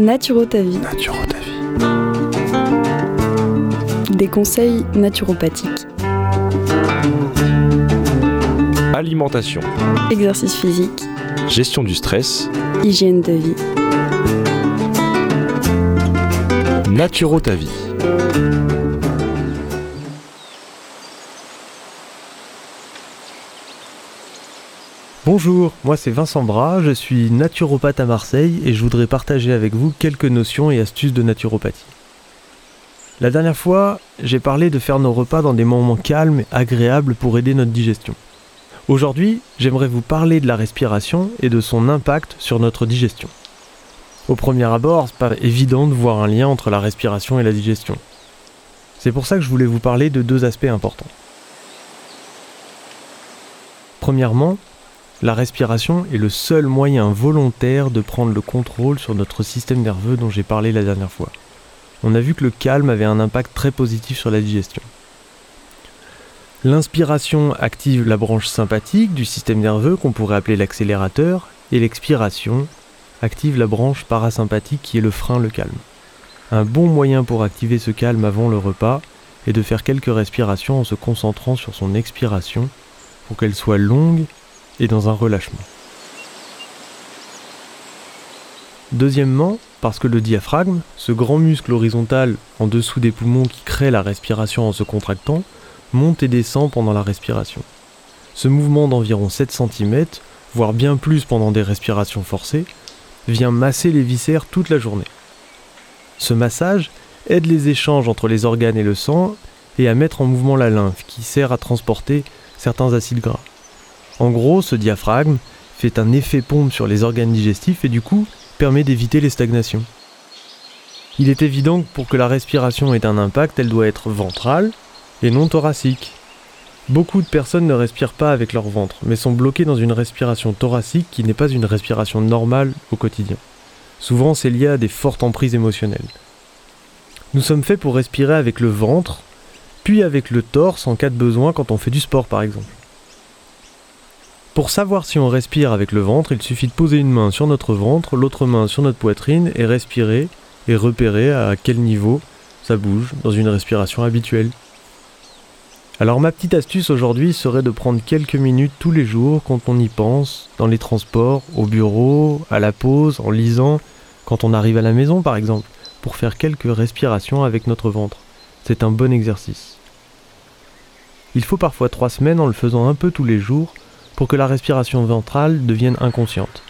Naturo ta vie. Naturo ta vie. Des conseils naturopathiques. Alimentation. Exercice physique. Gestion du stress. Hygiène de vie. Naturo ta vie. Bonjour, moi c'est Vincent Bras, je suis naturopathe à Marseille et je voudrais partager avec vous quelques notions et astuces de naturopathie. La dernière fois, j'ai parlé de faire nos repas dans des moments calmes et agréables pour aider notre digestion. Aujourd'hui, j'aimerais vous parler de la respiration et de son impact sur notre digestion. Au premier abord, c'est pas évident de voir un lien entre la respiration et la digestion. C'est pour ça que je voulais vous parler de deux aspects importants. Premièrement, la respiration est le seul moyen volontaire de prendre le contrôle sur notre système nerveux dont j'ai parlé la dernière fois. On a vu que le calme avait un impact très positif sur la digestion. L'inspiration active la branche sympathique du système nerveux qu'on pourrait appeler l'accélérateur et l'expiration active la branche parasympathique qui est le frein, le calme. Un bon moyen pour activer ce calme avant le repas est de faire quelques respirations en se concentrant sur son expiration pour qu'elle soit longue et dans un relâchement. Deuxièmement, parce que le diaphragme, ce grand muscle horizontal en dessous des poumons qui crée la respiration en se contractant, monte et descend pendant la respiration. Ce mouvement d'environ 7 cm, voire bien plus pendant des respirations forcées, vient masser les viscères toute la journée. Ce massage aide les échanges entre les organes et le sang et à mettre en mouvement la lymphe qui sert à transporter certains acides gras. En gros, ce diaphragme fait un effet pompe sur les organes digestifs et du coup permet d'éviter les stagnations. Il est évident que pour que la respiration ait un impact, elle doit être ventrale et non thoracique. Beaucoup de personnes ne respirent pas avec leur ventre, mais sont bloquées dans une respiration thoracique qui n'est pas une respiration normale au quotidien. Souvent, c'est lié à des fortes emprises émotionnelles. Nous sommes faits pour respirer avec le ventre, puis avec le torse en cas de besoin quand on fait du sport par exemple. Pour savoir si on respire avec le ventre, il suffit de poser une main sur notre ventre, l'autre main sur notre poitrine et respirer et repérer à quel niveau ça bouge dans une respiration habituelle. Alors ma petite astuce aujourd'hui serait de prendre quelques minutes tous les jours quand on y pense, dans les transports, au bureau, à la pause, en lisant, quand on arrive à la maison par exemple, pour faire quelques respirations avec notre ventre. C'est un bon exercice. Il faut parfois trois semaines en le faisant un peu tous les jours pour que la respiration ventrale devienne inconsciente.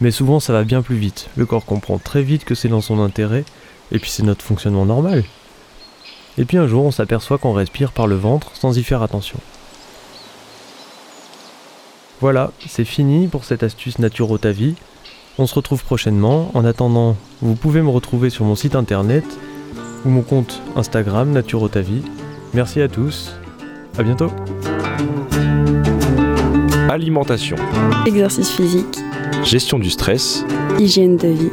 Mais souvent ça va bien plus vite. Le corps comprend très vite que c'est dans son intérêt, et puis c'est notre fonctionnement normal. Et puis un jour on s'aperçoit qu'on respire par le ventre sans y faire attention. Voilà, c'est fini pour cette astuce Naturotavie. On se retrouve prochainement. En attendant, vous pouvez me retrouver sur mon site internet ou mon compte Instagram Naturotavie. Merci à tous. À bientôt. Alimentation. Exercice physique. Gestion du stress. Hygiène de vie.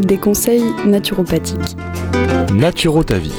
Des conseils naturopathiques. Naturo ta vie.